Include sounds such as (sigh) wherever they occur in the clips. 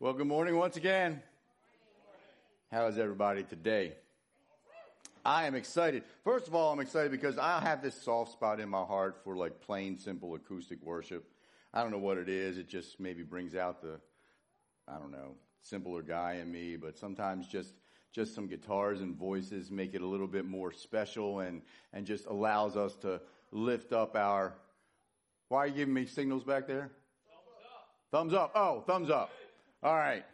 Well, good morning once again. How is everybody today? I am excited. First of all, I'm excited because I have this soft spot in my heart for like plain, simple acoustic worship. I don't know what it is. It just maybe brings out the, I don't know, simpler guy in me, but sometimes just, just some guitars and voices make it a little bit more special and, and just allows us to lift up our, why are you giving me signals back there? Thumbs up. Thumbs up. Oh, thumbs up. All right.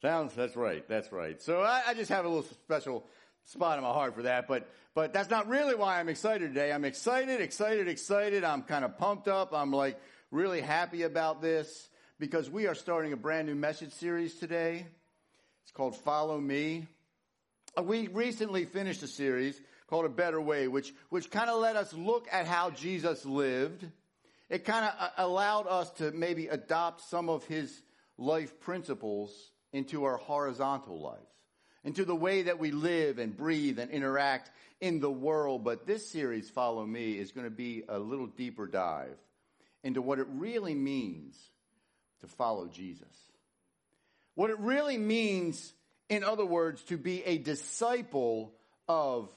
Sounds, that's right, that's right. So I, I, just have a little special spot in my heart for that, but, but that's not really why I'm excited today. I'm excited, excited, excited. I'm kind of pumped up. I'm like really happy about this because we are starting a brand new message series today. It's called Follow Me. Uh, we recently finished a series called A Better Way, which, which kind of let us look at how Jesus lived. It kind of uh, allowed us to maybe adopt some of his life principles into our horizontal lives, into the way that we live and breathe and interact in the world. But this series, Follow Me, is going to be a little deeper dive into what it really means to follow Jesus. What it really means, in other words, to be a disciple of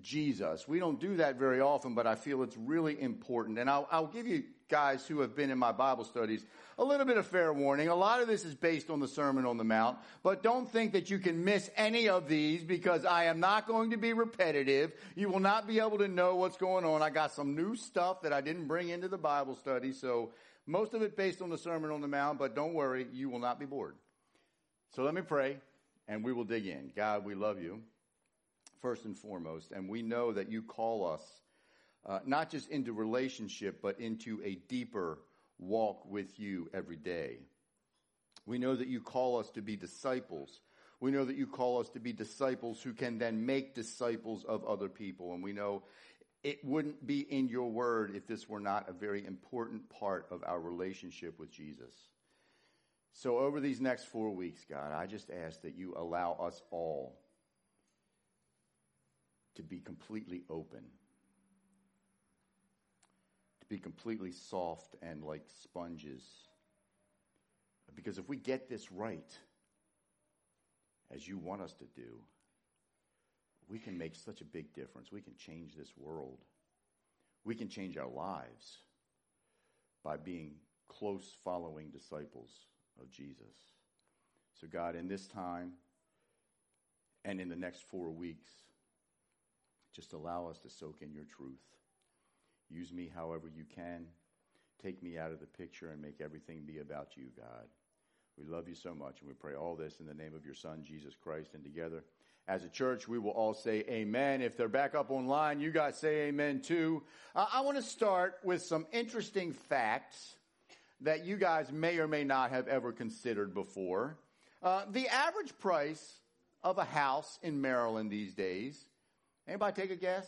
Jesus. We don't do that very often, but I feel it's really important. And I'll, I'll give you guys who have been in my Bible studies a little bit of fair warning. A lot of this is based on the Sermon on the Mount, but don't think that you can miss any of these because I am not going to be repetitive. You will not be able to know what's going on. I got some new stuff that I didn't bring into the Bible study, so most of it based on the Sermon on the Mount, but don't worry, you will not be bored. So let me pray and we will dig in. God, we love you first and foremost, and we know that you call us uh, not just into relationship, but into a deeper walk with you every day. We know that you call us to be disciples. We know that you call us to be disciples who can then make disciples of other people. And we know it wouldn't be in your word if this were not a very important part of our relationship with Jesus. So over these next four weeks, God, I just ask that you allow us all to be completely open be completely soft and like sponges. Because if we get this right, as you want us to do, we can make such a big difference. We can change this world. We can change our lives by being close following disciples of Jesus. So, God, in this time and in the next four weeks, just allow us to soak in your truth. Use me however you can. Take me out of the picture and make everything be about you, God. We love you so much, and we pray all this in the name of your Son, Jesus Christ, and together. As a church, we will all say amen. If they're back up online, you guys say amen too. Uh, I want to start with some interesting facts that you guys may or may not have ever considered before. Uh, the average price of a house in Maryland these days, anybody take a guess?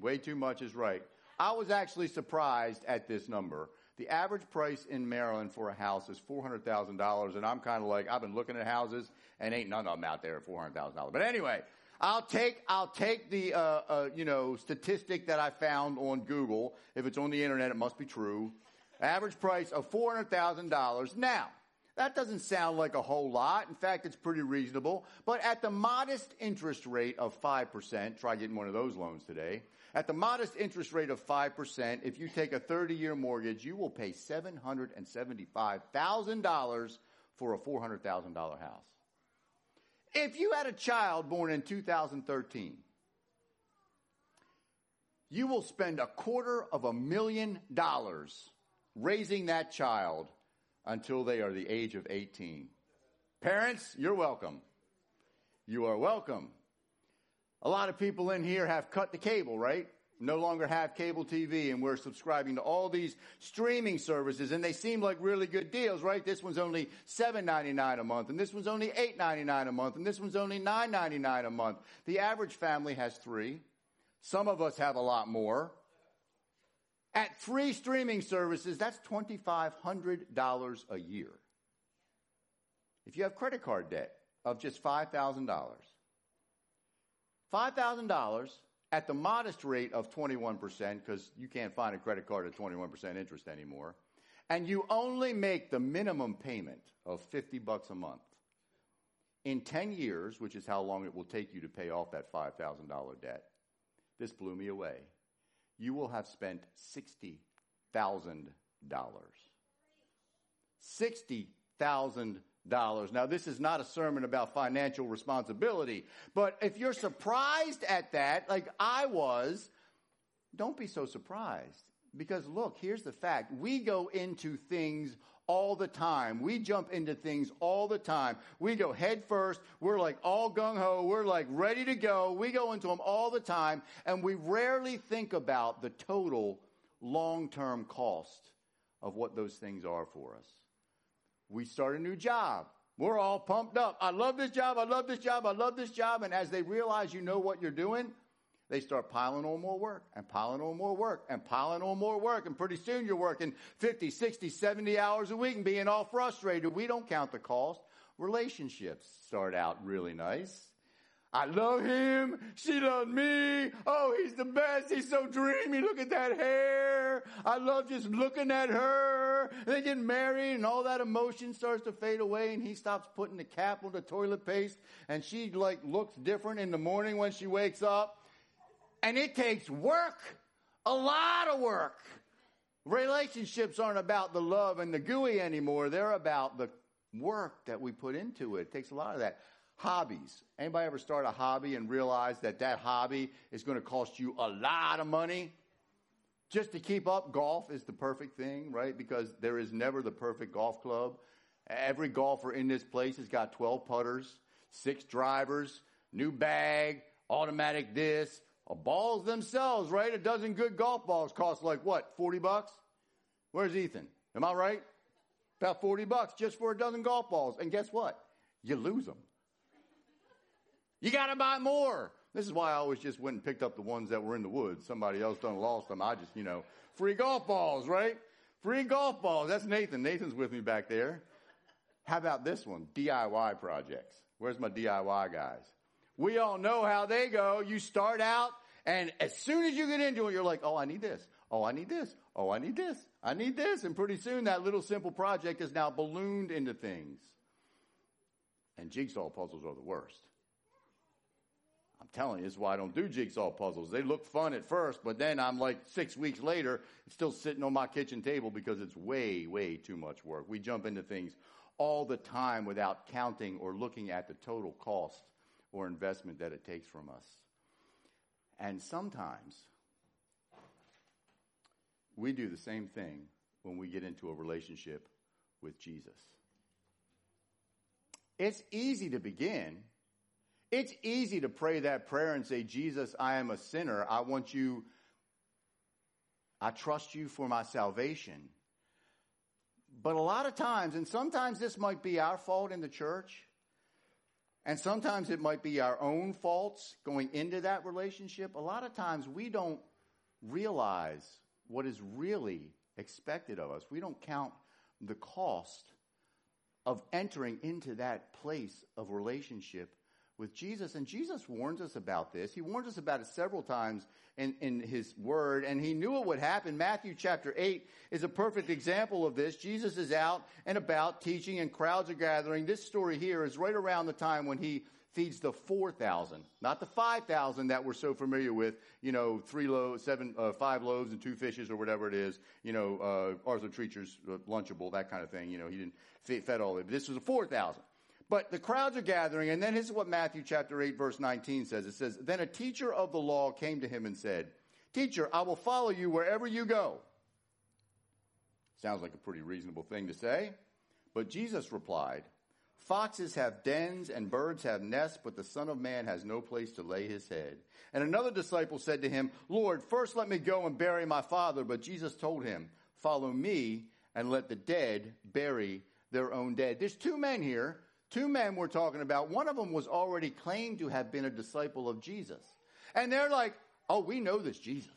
Way too much is right. I was actually surprised at this number. The average price in Maryland for a house is $400,000, and I'm kind of like, I've been looking at houses, and ain't none of them out there at $400,000. But anyway, I'll take, I'll take the, uh, uh, you know, statistic that I found on Google. If it's on the internet, it must be true. Average price of $400,000. Now, that doesn't sound like a whole lot. In fact, it's pretty reasonable. But at the modest interest rate of 5%, try getting one of those loans today, at the modest interest rate of 5%, if you take a 30 year mortgage, you will pay $775,000 for a $400,000 house. If you had a child born in 2013, you will spend a quarter of a million dollars raising that child until they are the age of 18. Parents, you're welcome. You are welcome. A lot of people in here have cut the cable, right? No longer have cable TV and we're subscribing to all these streaming services and they seem like really good deals, right? This one's only $7.99 a month and this one's only $8.99 a month and this one's only $9.99 a month. The average family has three. Some of us have a lot more. At three streaming services, that's $2,500 a year. If you have credit card debt of just $5,000, $5,000 at the modest rate of 21%, because you can't find a credit card at 21% interest anymore. and you only make the minimum payment of 50 bucks a month, in 10 years, which is how long it will take you to pay off that $5,000 debt, this blew me away. You will have spent $60,000. $60,000. Now, this is not a sermon about financial responsibility, but if you're surprised at that, like I was, don't be so surprised. Because look, here's the fact. We go into things all the time. We jump into things all the time. We go head first. We're like all gung ho. We're like ready to go. We go into them all the time. And we rarely think about the total long term cost of what those things are for us. We start a new job. We're all pumped up. I love this job. I love this job. I love this job. And as they realize you know what you're doing, they start piling on more work and piling on more work and piling on more work. And pretty soon you're working 50, 60, 70 hours a week and being all frustrated. We don't count the cost. Relationships start out really nice. I love him. She loves me. Oh, he's the best. He's so dreamy. Look at that hair. I love just looking at her. They get married and all that emotion starts to fade away and he stops putting the cap on the toilet paste and she like looks different in the morning when she wakes up. And it takes work. A lot of work. Relationships aren't about the love and the gooey anymore. They're about the work that we put into it. It takes a lot of that. Hobbies. Anybody ever start a hobby and realize that that hobby is going to cost you a lot of money? Just to keep up, golf is the perfect thing, right? Because there is never the perfect golf club. Every golfer in this place has got 12 putters, six drivers, new bag, automatic this, balls themselves, right? A dozen good golf balls cost like what, 40 bucks? Where's Ethan? Am I right? About 40 bucks just for a dozen golf balls. And guess what? You lose them. You got to buy more. This is why I always just went and picked up the ones that were in the woods. Somebody else done lost them. I just, you know, free golf balls, right? Free golf balls. That's Nathan. Nathan's with me back there. How about this one? DIY projects. Where's my DIY guys? We all know how they go. You start out and as soon as you get into it, you're like, oh, I need this. Oh, I need this. Oh, I need this. I need this. And pretty soon that little simple project is now ballooned into things. And jigsaw puzzles are the worst. I'm telling you, this is why I don't do jigsaw puzzles. They look fun at first, but then I'm like six weeks later, still sitting on my kitchen table because it's way, way too much work. We jump into things all the time without counting or looking at the total cost or investment that it takes from us. And sometimes we do the same thing when we get into a relationship with Jesus. It's easy to begin it's easy to pray that prayer and say, Jesus, I am a sinner. I want you, I trust you for my salvation. But a lot of times, and sometimes this might be our fault in the church, and sometimes it might be our own faults going into that relationship. A lot of times we don't realize what is really expected of us. We don't count the cost of entering into that place of relationship with Jesus. And Jesus warns us about this. He warns us about it several times in, in his word, and he knew it would happen. Matthew chapter 8 is a perfect example of this. Jesus is out and about teaching, and crowds are gathering. This story here is right around the time when he feeds the 4,000, not the 5,000 that we're so familiar with, you know, three loaves, seven, uh, five loaves and two fishes or whatever it is, you know, uh, Arthur Treacher's uh, Lunchable, that kind of thing. You know, he didn't fed all of it. This was a 4,000. But the crowds are gathering, and then this is what Matthew chapter 8, verse 19 says. It says, Then a teacher of the law came to him and said, Teacher, I will follow you wherever you go. Sounds like a pretty reasonable thing to say. But Jesus replied, Foxes have dens and birds have nests, but the Son of Man has no place to lay his head. And another disciple said to him, Lord, first let me go and bury my father. But Jesus told him, Follow me and let the dead bury their own dead. There's two men here Two men we're talking about. One of them was already claimed to have been a disciple of Jesus. And they're like, oh, we know this Jesus.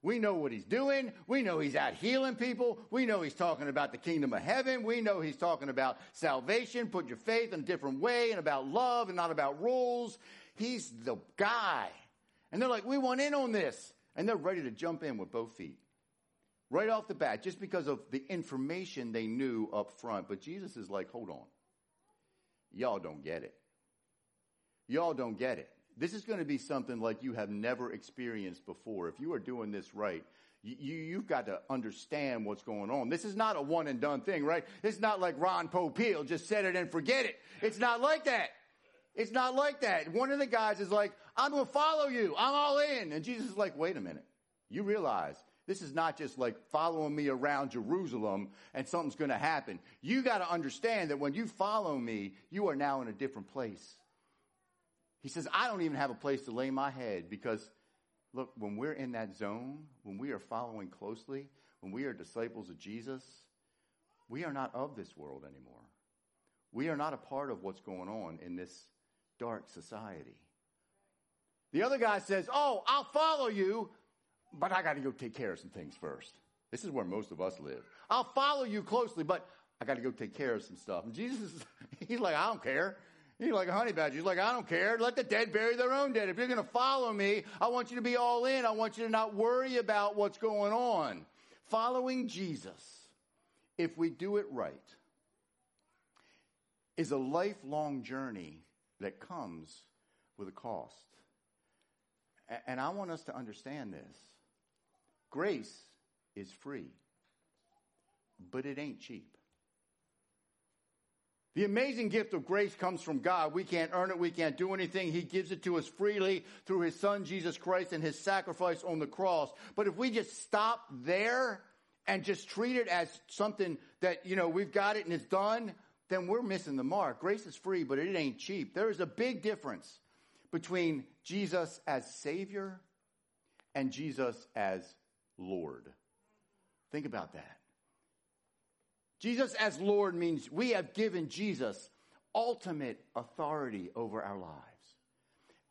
We know what he's doing. We know he's out healing people. We know he's talking about the kingdom of heaven. We know he's talking about salvation, put your faith in a different way, and about love and not about rules. He's the guy. And they're like, we want in on this. And they're ready to jump in with both feet right off the bat, just because of the information they knew up front. But Jesus is like, hold on. Y'all don't get it. Y'all don't get it. This is going to be something like you have never experienced before. If you are doing this right, you, you've got to understand what's going on. This is not a one and done thing, right? It's not like Ron Popeil, just set it and forget it. It's not like that. It's not like that. One of the guys is like, I'm going to follow you. I'm all in. And Jesus is like, wait a minute. You realize this is not just like following me around Jerusalem and something's going to happen. You got to understand that when you follow me, you are now in a different place. He says, I don't even have a place to lay my head because, look, when we're in that zone, when we are following closely, when we are disciples of Jesus, we are not of this world anymore. We are not a part of what's going on in this dark society. The other guy says, Oh, I'll follow you, but I got to go take care of some things first. This is where most of us live. I'll follow you closely, but I got to go take care of some stuff. And Jesus, (laughs) he's like, I don't care. He's like a honey badger. He's like, I don't care. Let the dead bury their own dead. If you're going to follow me, I want you to be all in. I want you to not worry about what's going on. Following Jesus, if we do it right, is a lifelong journey that comes with a cost. And I want us to understand this. Grace is free, but it ain't cheap. The amazing gift of grace comes from God. We can't earn it. We can't do anything. He gives it to us freely through His Son, Jesus Christ, and His sacrifice on the cross. But if we just stop there and just treat it as something that, you know, we've got it and it's done, then we're missing the mark. Grace is free, but it ain't cheap. There is a big difference between Jesus as Savior and Jesus as Lord. Think about that. Jesus as Lord means we have given Jesus ultimate authority over our lives.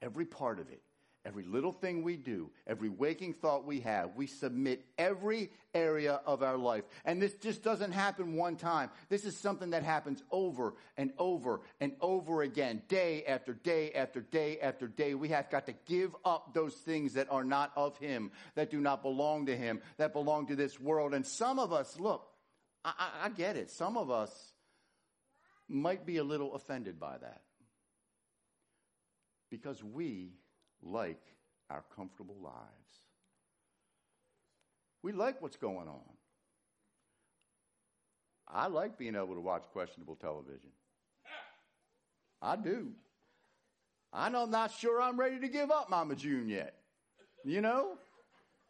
Every part of it, every little thing we do, every waking thought we have, we submit every area of our life. And this just doesn't happen one time. This is something that happens over and over and over again, day after day after day after day. We have got to give up those things that are not of Him, that do not belong to Him, that belong to this world. And some of us, look, I, I, I get it. Some of us might be a little offended by that because we like our comfortable lives. We like what's going on. I like being able to watch questionable television. I do. I'm not sure I'm ready to give up Mama June yet. You know?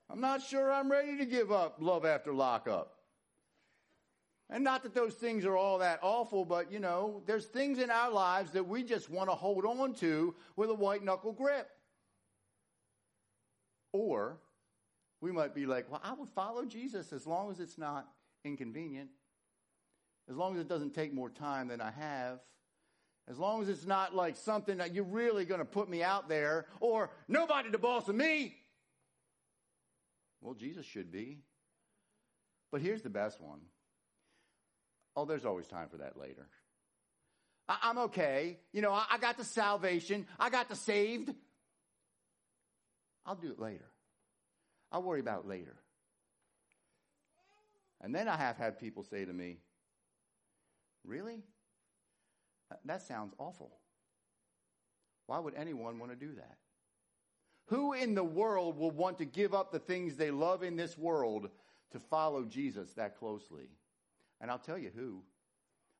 I'm not sure I'm ready to give up Love After Lockup. And not that those things are all that awful, but you know, there's things in our lives that we just want to hold on to with a white knuckle grip. Or we might be like, well, I would follow Jesus as long as it's not inconvenient, as long as it doesn't take more time than I have, as long as it's not like something that you're really going to put me out there, or nobody to boss of me. Well, Jesus should be. But here's the best one Oh, there's always time for that later. I- am okay. You know, I-, I got the salvation. I got the saved. I'll do it later. I'll worry about it later. And then I have had people say to me, Really? That sounds awful. Why would anyone want to do that? Who in the world will want to give up the things they love in this world to follow Jesus that closely? And I'll tell you who.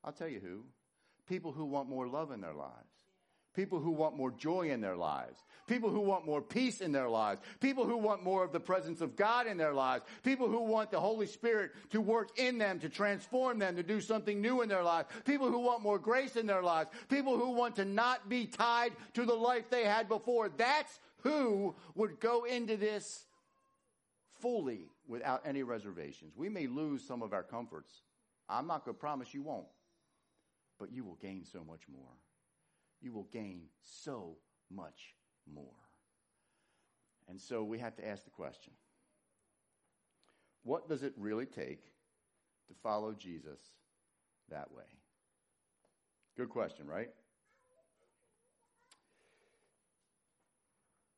I'll tell you who. People who want more love in their lives. People who want more joy in their lives. People who want more peace in their lives. People who want more of the presence of God in their lives. People who want the Holy Spirit to work in them, to transform them, to do something new in their lives. People who want more grace in their lives. People who want to not be tied to the life they had before. That's who would go into this fully without any reservations. We may lose some of our comforts. I'm not going to promise you won't, but you will gain so much more. You will gain so much more. And so we have to ask the question what does it really take to follow Jesus that way? Good question, right?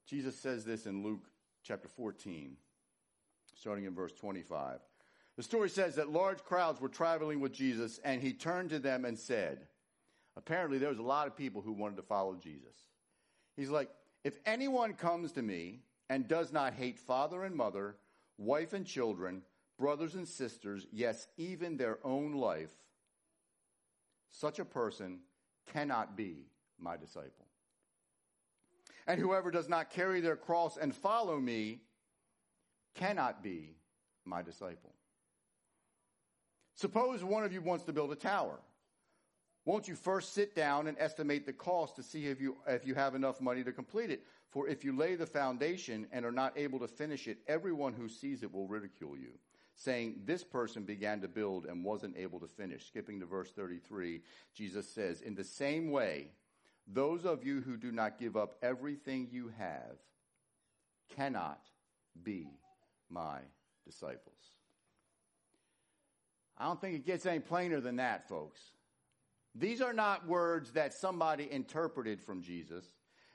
Jesus says this in Luke chapter 14, starting in verse 25. The story says that large crowds were traveling with Jesus, and he turned to them and said, Apparently, there was a lot of people who wanted to follow Jesus. He's like, If anyone comes to me and does not hate father and mother, wife and children, brothers and sisters, yes, even their own life, such a person cannot be my disciple. And whoever does not carry their cross and follow me cannot be my disciple. Suppose one of you wants to build a tower. Won't you first sit down and estimate the cost to see if you, if you have enough money to complete it? For if you lay the foundation and are not able to finish it, everyone who sees it will ridicule you, saying, This person began to build and wasn't able to finish. Skipping to verse 33, Jesus says, In the same way, those of you who do not give up everything you have cannot be my disciples. I don't think it gets any plainer than that, folks. These are not words that somebody interpreted from Jesus.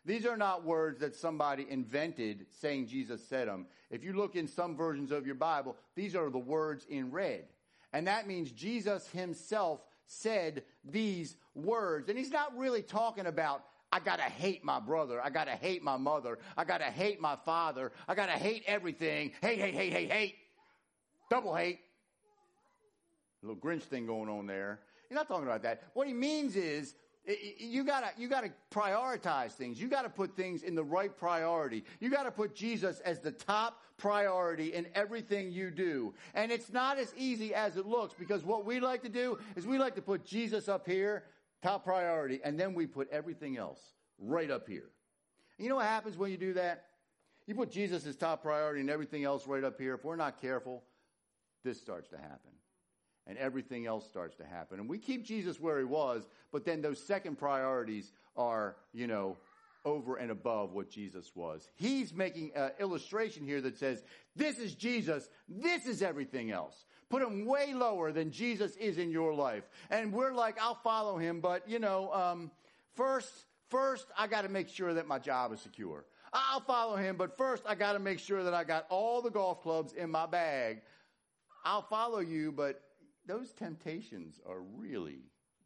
These are not words that somebody invented saying Jesus said them. If you look in some versions of your Bible, these are the words in red. And that means Jesus himself said these words. And he's not really talking about, I gotta hate my brother. I gotta hate my mother. I gotta hate my father. I gotta hate everything. Hate, hate, hate, hate, hate. Double hate. A little Grinch thing going on there. He's not talking about that. What he means is you gotta you gotta prioritize things. You gotta put things in the right priority. You gotta put Jesus as the top priority in everything you do. And it's not as easy as it looks because what we like to do is we like to put Jesus up here, top priority, and then we put everything else right up here. And you know what happens when you do that? You put Jesus as top priority and everything else right up here. If we're not careful, this starts to happen and everything else starts to happen. And we keep Jesus where he was, but then those second priorities are, you know, over and above what Jesus was. He's making an illustration here that says, this is Jesus, this is everything else. Put him way lower than Jesus is in your life. And we're like, I'll follow him, but you know, um, first, first I gotta make sure that my job is secure. I'll follow him, but first I gotta make sure that I got all the golf clubs in my bag. I'll follow you, but those temptations are really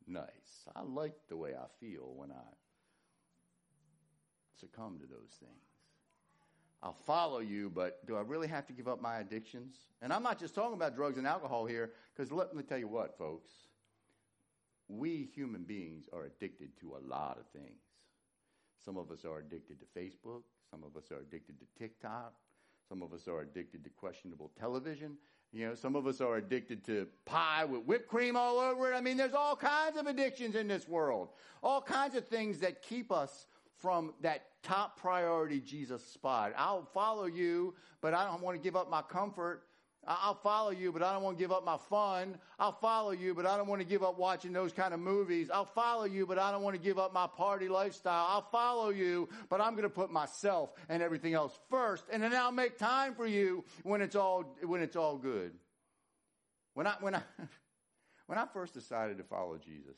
nice. I like the way I feel when I succumb to those things. I'll follow you, but do I really have to give up my addictions? And I'm not just talking about drugs and alcohol here, because let me tell you what, folks. We human beings are addicted to a lot of things. Some of us are addicted to Facebook. Some of us are addicted to TikTok. Some of us are addicted to questionable television. You know, some of us are addicted to pie with whipped cream all over it. I mean, there's all kinds of addictions in this world. All kinds of things that keep us from that top priority Jesus spot. I'll follow you, but I don't want to give up my comfort. I'll follow you, but I don't want to give up my fun. I'll follow you, but I don't want to give up watching those kind of movies. I'll follow you, but I don't want to give up my party lifestyle. I'll follow you, but I'm going to put myself and everything else first, and then I'll make time for you when it's all when it's all good. When I when I (laughs) when I first decided to follow Jesus,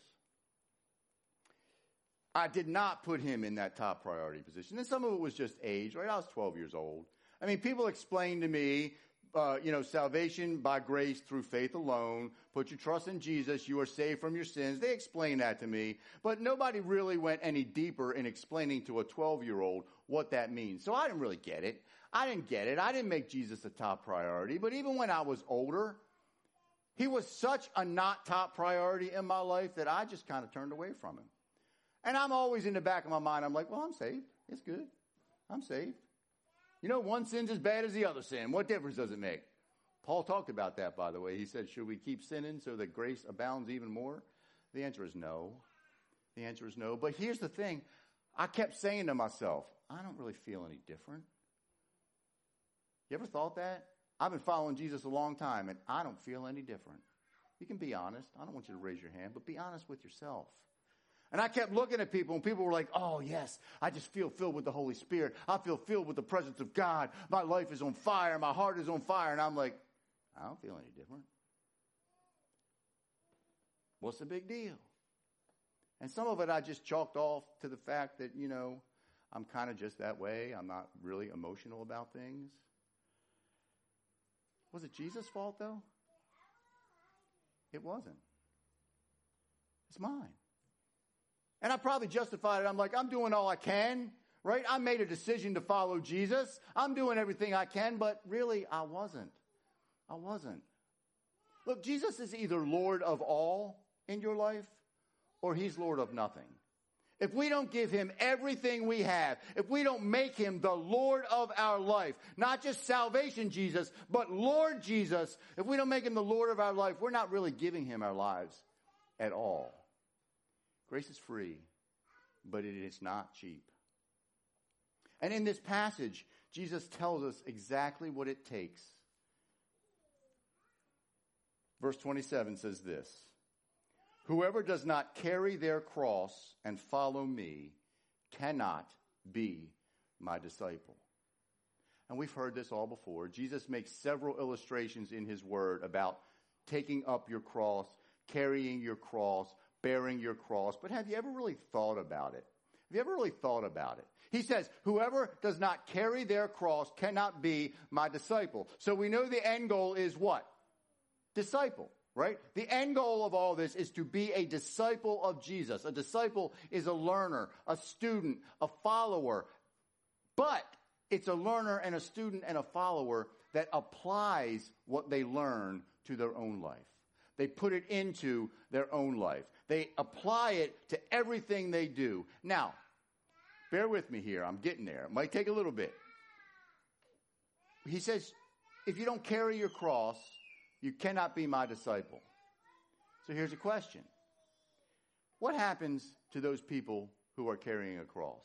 I did not put him in that top priority position. And some of it was just age, right? I was 12 years old. I mean, people explained to me uh, you know, salvation by grace through faith alone. Put your trust in Jesus. You are saved from your sins. They explained that to me, but nobody really went any deeper in explaining to a 12 year old what that means. So I didn't really get it. I didn't get it. I didn't make Jesus a top priority. But even when I was older, he was such a not top priority in my life that I just kind of turned away from him. And I'm always in the back of my mind, I'm like, well, I'm saved. It's good. I'm saved. You know, one sin's as bad as the other sin. What difference does it make? Paul talked about that, by the way. He said, Should we keep sinning so that grace abounds even more? The answer is no. The answer is no. But here's the thing I kept saying to myself, I don't really feel any different. You ever thought that? I've been following Jesus a long time and I don't feel any different. You can be honest. I don't want you to raise your hand, but be honest with yourself. And I kept looking at people, and people were like, oh, yes, I just feel filled with the Holy Spirit. I feel filled with the presence of God. My life is on fire. My heart is on fire. And I'm like, I don't feel any different. What's the big deal? And some of it I just chalked off to the fact that, you know, I'm kind of just that way. I'm not really emotional about things. Was it Jesus' fault, though? It wasn't. It's mine. And I probably justified it. I'm like, I'm doing all I can, right? I made a decision to follow Jesus. I'm doing everything I can, but really, I wasn't. I wasn't. Look, Jesus is either Lord of all in your life or he's Lord of nothing. If we don't give him everything we have, if we don't make him the Lord of our life, not just salvation Jesus, but Lord Jesus, if we don't make him the Lord of our life, we're not really giving him our lives at all. Grace is free, but it is not cheap. And in this passage, Jesus tells us exactly what it takes. Verse 27 says this Whoever does not carry their cross and follow me cannot be my disciple. And we've heard this all before. Jesus makes several illustrations in his word about taking up your cross, carrying your cross, bearing your cross. But have you ever really thought about it? Have you ever really thought about it? He says, whoever does not carry their cross cannot be my disciple. So we know the end goal is what? Disciple right? The end goal of all this is to be a disciple of Jesus. A disciple is a learner, a student, a follower. But it's a learner and a student and a follower that applies what they learn to their own life. They put it into their own life. They apply it to everything they do. Now, bear with me here. I'm getting there. It might take a little bit. He says, if you don't carry your cross, you cannot be my disciple. So here's a question What happens to those people who are carrying a cross?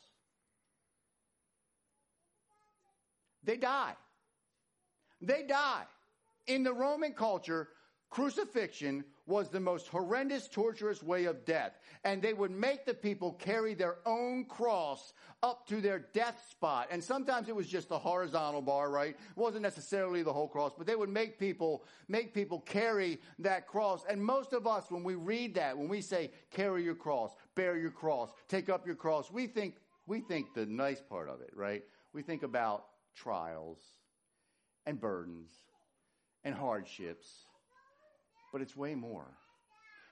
They die. They die. In the Roman culture, crucifixion was the most horrendous, torturous way of death. And they would make the people carry their own cross up to their death spot. And sometimes it was just the horizontal bar, right? It wasn't necessarily the whole cross, but they would make people, make people carry that cross. And most of us, when we read that, when we say, carry your cross, bear your cross, take up your cross, we think, we think the nice part of it, right? We think about trials and burdens and hardships but it's way more.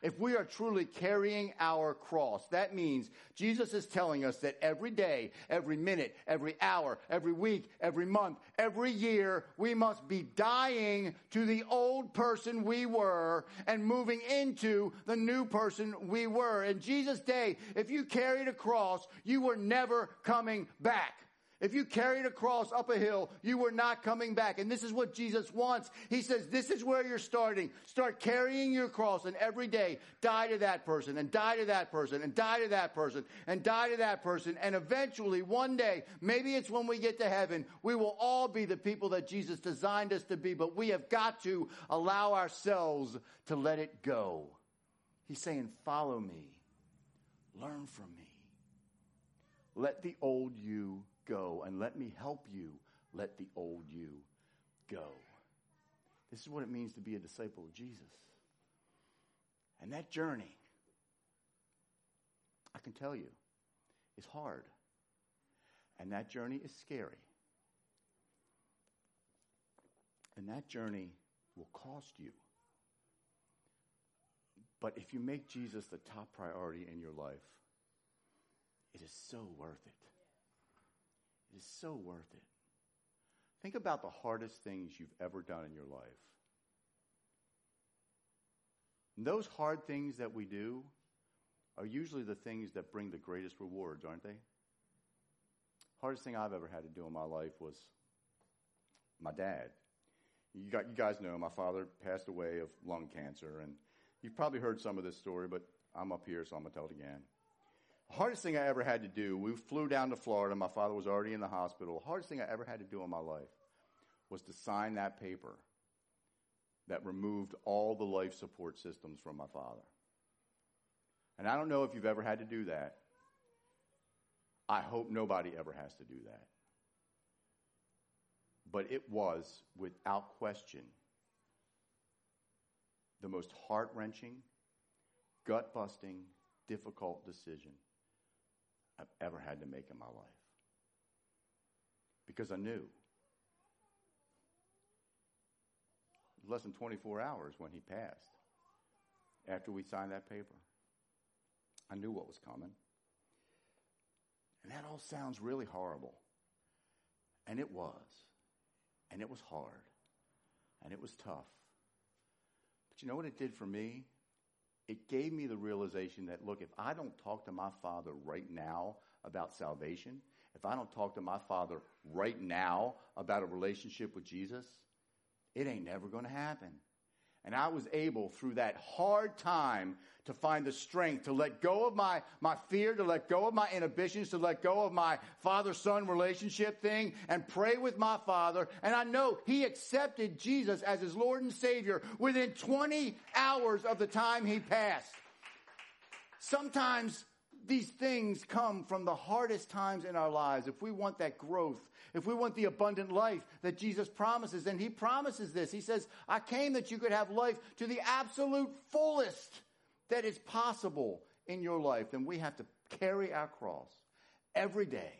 If we are truly carrying our cross, that means Jesus is telling us that every day, every minute, every hour, every week, every month, every year, we must be dying to the old person we were and moving into the new person we were. In Jesus' day, if you carried a cross, you were never coming back. If you carried a cross up a hill, you were not coming back. And this is what Jesus wants. He says, this is where you're starting. Start carrying your cross and every day die to that person and die to that person and die to that person and die to that person. And eventually one day, maybe it's when we get to heaven, we will all be the people that Jesus designed us to be, but we have got to allow ourselves to let it go. He's saying, follow me. Learn from me. Let the old you go and let me help you let the old you go. This is what it means to be a disciple of Jesus. And that journey, I can tell you, is hard. And that journey is scary. And that journey will cost you. But if you make Jesus the top priority in your life, it is so worth it. It is so worth it. Think about the hardest things you've ever done in your life. And those hard things that we do are usually the things that bring the greatest rewards, aren't they? Hardest thing I've ever had to do in my life was my dad. You, got, you guys know my father passed away of lung cancer, and you've probably heard some of this story, but I'm up here, so I'm going to tell it again hardest thing I ever had to do, we flew down to Florida. My father was already in the hospital. Hardest thing I ever had to do in my life was to sign that paper that removed all the life support systems from my father. And I don't know if you've ever had to do that. I hope nobody ever has to do that. But it was, without question, the most heart wrenching, gut busting, difficult decision I've ever had to make in my life. Because I knew. Less than 24 hours when he passed. after we signed that paper. I knew what was coming. And that all sounds really horrible. And it was. And it was hard. And it was tough. But you know what it did for me? It gave me the realization that, look, if I don't talk to my father right now about salvation, if I don't talk to my father right now about a relationship with Jesus, it ain't never going to happen. And I was able through that hard time to find the strength to let go of my, my fear, to let go of my inhibitions, to let go of my father son relationship thing and pray with my father. And I know he accepted Jesus as his Lord and Savior within 20 hours of the time he passed. Sometimes these things come from the hardest times in our lives. If we want that growth, if we want the abundant life that Jesus promises, and He promises this, He says, I came that you could have life to the absolute fullest that is possible in your life, then we have to carry our cross every day,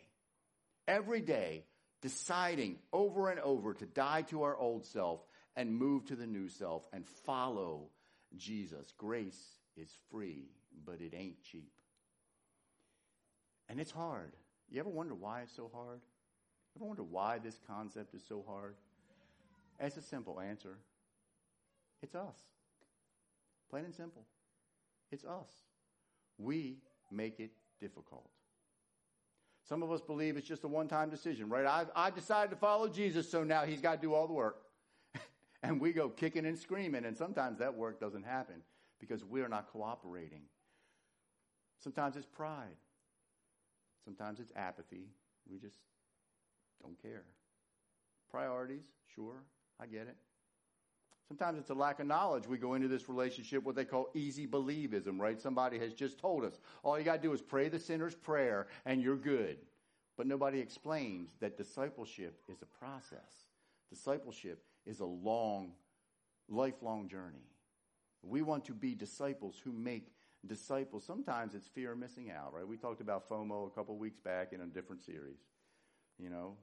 every day, deciding over and over to die to our old self and move to the new self and follow Jesus. Grace is free, but it ain't cheap. And it's hard. You ever wonder why it's so hard? Ever wonder why this concept is so hard? It's a simple answer. It's us. Plain and simple. It's us. We make it difficult. Some of us believe it's just a one time decision, right? I've, I decided to follow Jesus, so now he's got to do all the work. (laughs) and we go kicking and screaming, and sometimes that work doesn't happen because we're not cooperating. Sometimes it's pride. Sometimes it's apathy. We just don't care. Priorities, sure, I get it. Sometimes it's a lack of knowledge. We go into this relationship what they call easy believism, right? Somebody has just told us, all you got to do is pray the sinner's prayer and you're good. But nobody explains that discipleship is a process. Discipleship is a long, lifelong journey. We want to be disciples who make disciples. Sometimes it's fear of missing out, right? We talked about FOMO a couple weeks back in a different series. You know,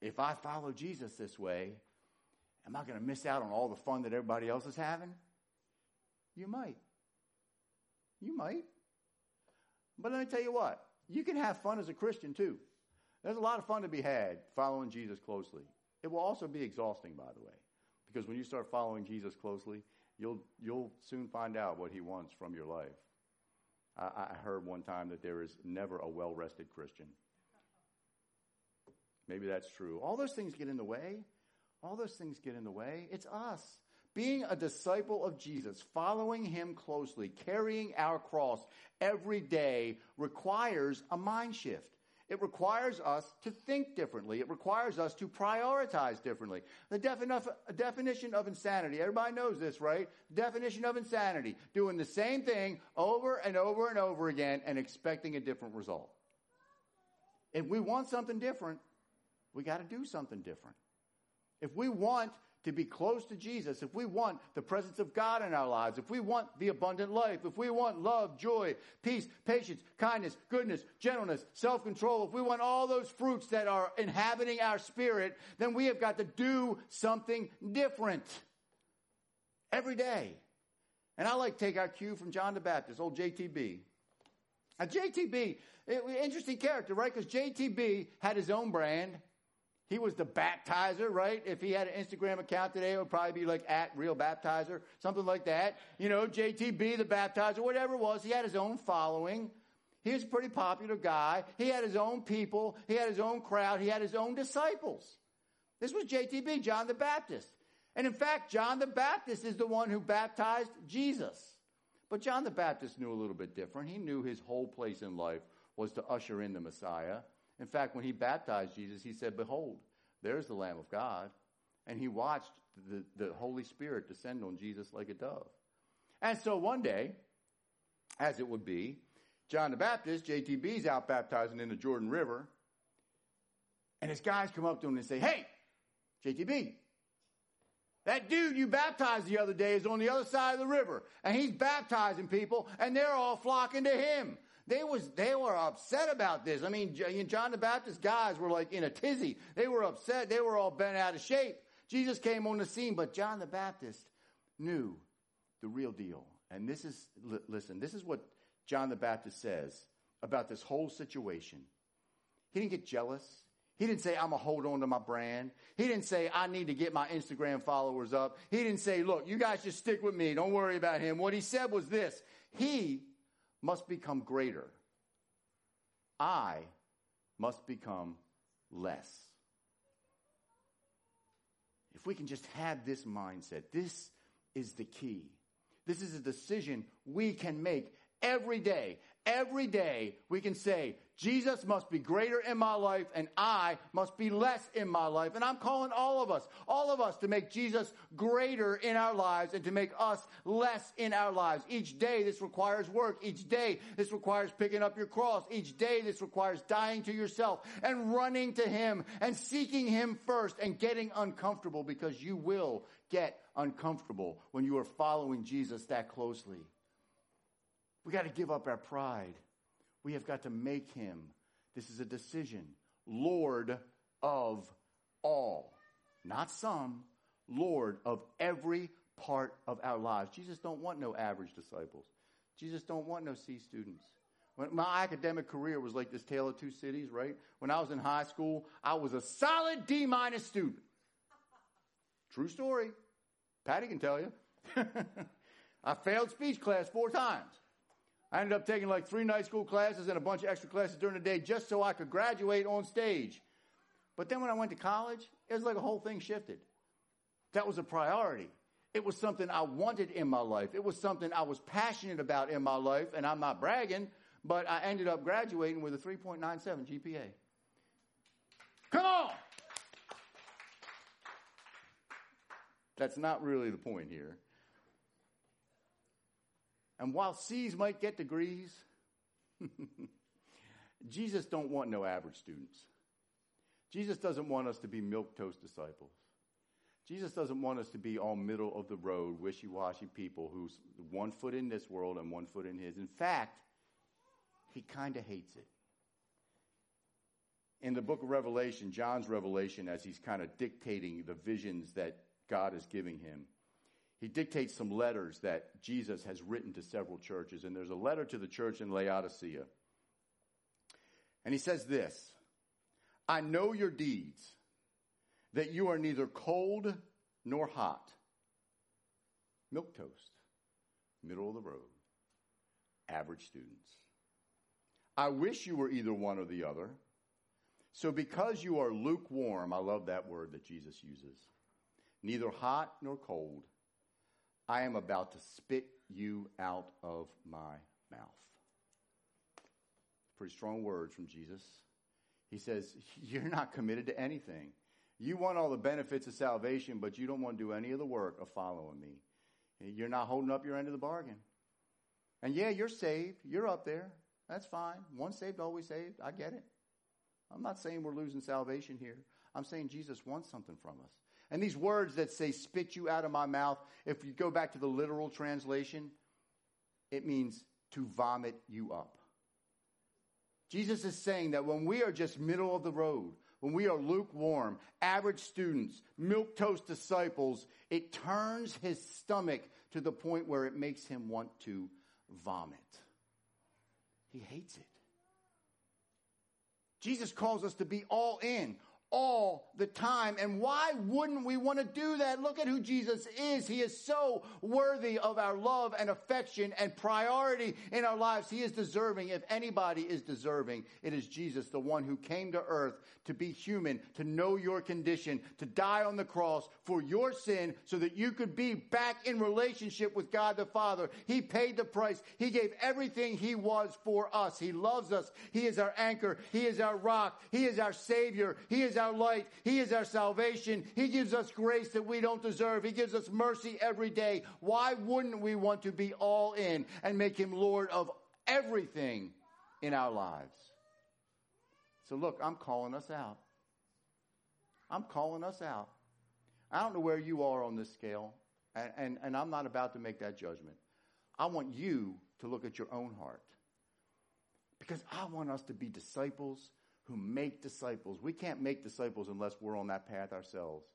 if I follow Jesus this way, am I going to miss out on all the fun that everybody else is having? You might. You might. But let me tell you what, you can have fun as a Christian too. There's a lot of fun to be had following Jesus closely. It will also be exhausting, by the way, because when you start following Jesus closely, you'll, you'll soon find out what he wants from your life. I, heard one time that there is never a well rested Christian. Maybe that's true. All those things get in the way. All those things get in the way. It's us. Being a disciple of Jesus, following him closely, carrying our cross every day requires a mind shift. It requires us to think differently. It requires us to prioritize differently. The definition of insanity, everybody knows this, right? Definition of insanity, doing the same thing over and over and over again and expecting a different result. If we want something different, we got to do something different. If we want to be close to Jesus, if we want the presence of God in our lives, if we want the abundant life, if we want love, joy, peace, patience, kindness, goodness, gentleness, self control, if we want all those fruits that are inhabiting our spirit, then we have got to do something different every day. And I like to take our cue from John the Baptist, old JTB. Now, JTB, interesting character, right? Because JTB had his own brand. He was the baptizer, right? If he had an Instagram account today, it would probably be like at real baptizer, something like that. You know, JTB, the baptizer, whatever it was. He had his own following. He was a pretty popular guy. He had his own people. He had his own crowd. He had his own disciples. This was JTB, John the Baptist. And in fact, John the Baptist is the one who baptized Jesus. But John the Baptist knew a little bit different. He knew his whole place in life was to usher in the Messiah. In fact, when he baptized Jesus, he said, Behold, there's the Lamb of God. And he watched the, the Holy Spirit descend on Jesus like a dove. And so one day, as it would be, John the Baptist, JTB's out baptizing in the Jordan River. And his guys come up to him and say, Hey, JTB, that dude you baptized the other day is on the other side of the river. And he's baptizing people, and they're all flocking to him. They was they were upset about this. I mean, John the Baptist guys were like in a tizzy. They were upset. They were all bent out of shape. Jesus came on the scene, but John the Baptist knew the real deal. And this is, listen, this is what John the Baptist says about this whole situation. He didn't get jealous. He didn't say, I'm going to hold on to my brand. He didn't say, I need to get my Instagram followers up. He didn't say, look, you guys just stick with me. Don't worry about him. What he said was this He must become greater. I must become less. If we can just have this mindset, this is the key. This is a decision we can make every day. Every day we can say, Jesus must be greater in my life and I must be less in my life. And I'm calling all of us, all of us to make Jesus greater in our lives and to make us less in our lives. Each day this requires work. Each day this requires picking up your cross. Each day this requires dying to yourself and running to Him and seeking Him first and getting uncomfortable because you will get uncomfortable when you are following Jesus that closely. We got to give up our pride. We have got to make him, this is a decision, Lord of all. Not some, Lord of every part of our lives. Jesus don't want no average disciples. Jesus don't want no C students. When my academic career was like this tale of two cities, right? When I was in high school, I was a solid D minus student. True story. Patty can tell you. (laughs) I failed speech class four times. I ended up taking like three night school classes and a bunch of extra classes during the day just so I could graduate on stage. But then when I went to college, it was like a whole thing shifted. That was a priority. It was something I wanted in my life. It was something I was passionate about in my life, and I'm not bragging, but I ended up graduating with a 3.97 GPA. Come on! That's not really the point here. And while C's might get degrees, (laughs) Jesus don't want no average students. Jesus doesn't want us to be milk toast disciples. Jesus doesn't want us to be all middle of the road, wishy-washy people who's one foot in this world and one foot in his. In fact, he kind of hates it. In the book of Revelation, John's revelation, as he's kind of dictating the visions that God is giving him, he dictates some letters that Jesus has written to several churches. And there's a letter to the church in Laodicea. And he says this I know your deeds, that you are neither cold nor hot. Milk toast, middle of the road, average students. I wish you were either one or the other. So, because you are lukewarm, I love that word that Jesus uses, neither hot nor cold, I am about to spit you out of my mouth. Pretty strong words from Jesus. He says, (laughs) You're not committed to anything. You want all the benefits of salvation, but you don't want to do any of the work of following me. You're not holding up your end of the bargain. And yeah, you're saved. You're up there. That's fine. Once saved, always saved. I get it. I'm not saying we're losing salvation here. I'm saying Jesus wants something from us. And these words that say, spit you out of my mouth, if you go back to the literal translation, it means to vomit you up. Jesus is saying that when we are just middle of the road, when we are lukewarm, average students, milk toast disciples, it turns his stomach to the point where it makes him want to vomit. He hates it. Jesus calls us to be all in, all the time. And why wouldn't we want to do that? Look at who Jesus is. He is so worthy of our love and affection and priority in our lives. He is deserving. If anybody is deserving, it is Jesus, the one who came to earth to be human, to know your condition, to die on the cross for your sin so that you could be back in relationship with God the Father. He paid the price. He gave everything he was for us. He loves us. He is our anchor. He is our rock. He is our savior. He is our light. He is our salvation. He gives us grace that we don't deserve. He gives us mercy every day. Why wouldn't we want to be all in and make him Lord of everything in our lives? So look, I'm calling us out. I'm calling us out. I don't know where you are on this scale, and, and, and I'm not about to make that judgment. I want you to look at your own heart. Because I want us to be disciples who make disciples. We can't make disciples unless we're on that path ourselves.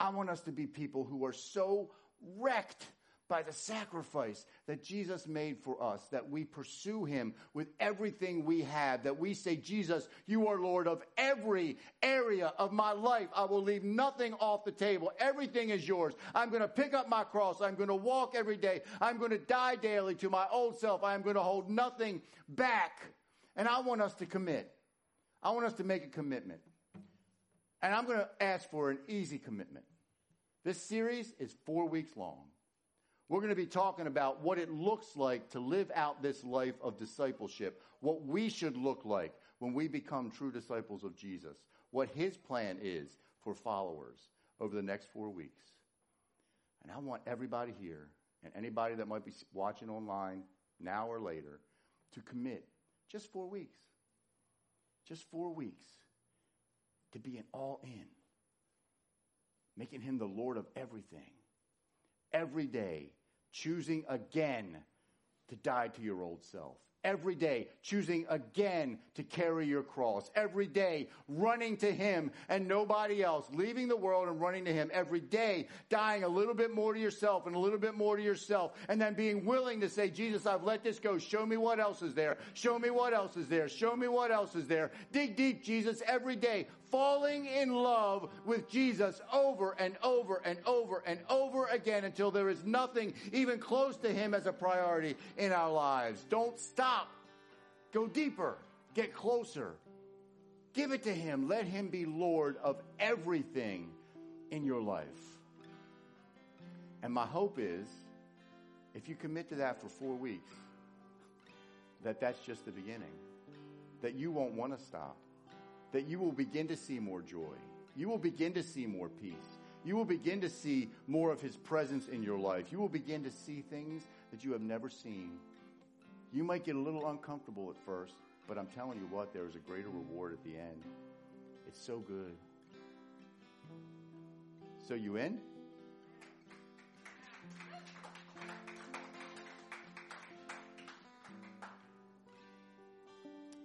I want us to be people who are so wrecked by the sacrifice that Jesus made for us, that we pursue him with everything we have, that we say, Jesus, you are Lord of every area of my life. I will leave nothing off the table. Everything is yours. I'm going to pick up my cross. I'm going to walk every day. I'm going to die daily to my old self. I'm going to hold nothing back. And I want us to commit. I want us to make a commitment. And I'm going to ask for an easy commitment. This series is four weeks long. We're going to be talking about what it looks like to live out this life of discipleship, what we should look like when we become true disciples of Jesus, what his plan is for followers over the next four weeks. And I want everybody here and anybody that might be watching online now or later to commit just four weeks. Just four weeks to being all in, making him the Lord of everything every day choosing again to die to your old self. Every day, choosing again to carry your cross. Every day, running to Him and nobody else. Leaving the world and running to Him. Every day, dying a little bit more to yourself and a little bit more to yourself. And then being willing to say, Jesus, I've let this go. Show me what else is there. Show me what else is there. Show me what else is there. Dig deep, Jesus, every day falling in love with Jesus over and over and over and over again until there is nothing even close to Him as a priority in our lives. Don't stop. Go deeper. Get closer. Give it to Him. Let Him be Lord of everything in your life. And my hope is if you commit to that for four weeks, that that's just the beginning. That you won't want to stop that you will begin to see more joy. You will begin to see more peace. You will begin to see more of His presence in your life. You will begin to see things that you have never seen. You might get a little uncomfortable at first, but I'm telling you what, there is a greater reward at the end. It's so good. So, you in?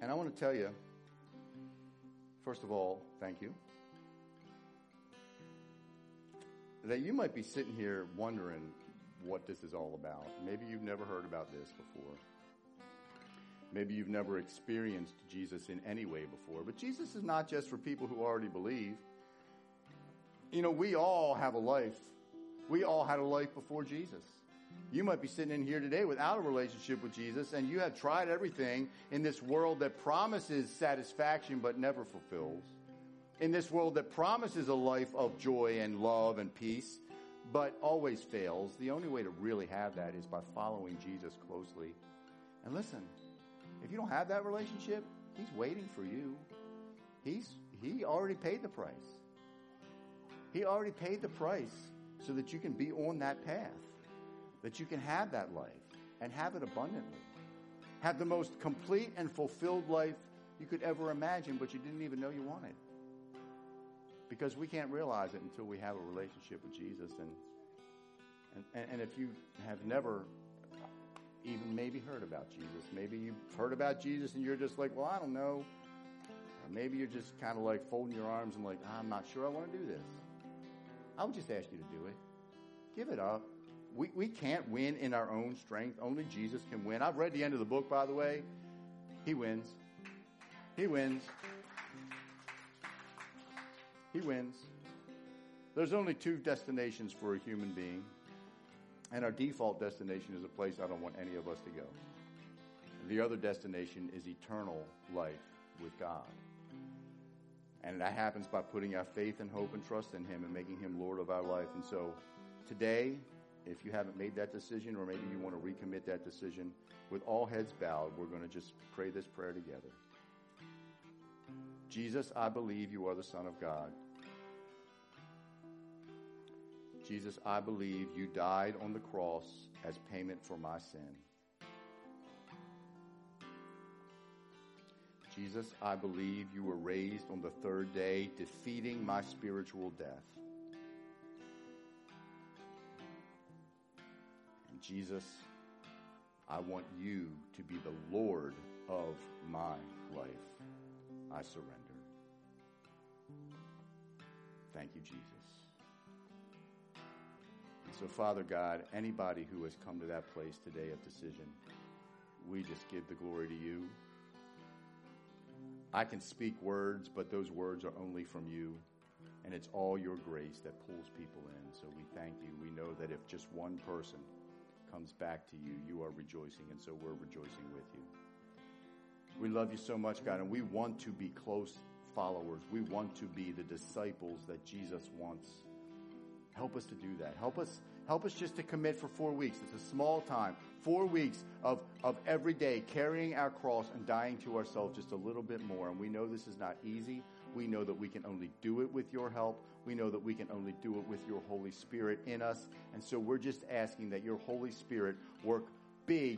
And I want to tell you, First of all, thank you. That you might be sitting here wondering what this is all about. Maybe you've never heard about this before. Maybe you've never experienced Jesus in any way before. But Jesus is not just for people who already believe. You know, we all have a life. We all had a life before Jesus. You might be sitting in here today without a relationship with Jesus, and you have tried everything in this world that promises satisfaction but never fulfills. In this world that promises a life of joy and love and peace, but always fails. The only way to really have that is by following Jesus closely. And listen, if you don't have that relationship, He's waiting for you. He's, he already paid the price. He already paid the price so that you can be on that path that you can have that life and have it abundantly. Have the most complete and fulfilled life you could ever imagine, but you didn't even know you wanted. Because we can't realize it until we have a relationship with Jesus. And, and, and if you have never even maybe heard about Jesus, maybe you've heard about Jesus and you're just like, well, I don't know. Or maybe you're just kind of like folding your arms and like, ah, I'm not sure I want to do this. I would just ask you to do it. Give it up we, we can't win in our own strength. Only Jesus can win. I've read the end of the book, by the way. He wins. He wins. He wins. There's only two destinations for a human being, and our default destination is a place I don't want any of us to go. The other destination is eternal life with God. And that happens by putting our faith and hope and trust in Him and making Him Lord of our life. And so today, if you haven't made that decision or maybe you want to recommit that decision, with all heads bowed, we're going to just pray this prayer together. Jesus, I believe you are the Son of God. Jesus, I believe you died on the cross as payment for my sin. Jesus, I believe you were raised on the third day, defeating my spiritual death. Jesus, I want you to be the Lord of my life. I surrender. Thank you, Jesus. So, Father God, anybody who has come to that place today of decision, we just give the glory to you. I can speak words, but those words are only from you. And it's all your grace that pulls people in. So we thank you. We know that if just one person comes back to you, you are rejoicing. And so we're rejoicing with you. We love you so much, God, and we want to be close followers. We want to be the disciples that Jesus wants. Help us to do that. Help us, help us just to commit for four weeks. It's a small time. Four weeks of, of every day carrying our cross and dying to ourselves just a little bit more. And we know this is not easy. We know that we can only do it with your help. We know that we can only do it with your Holy Spirit in us. And so we're just asking that your Holy Spirit work big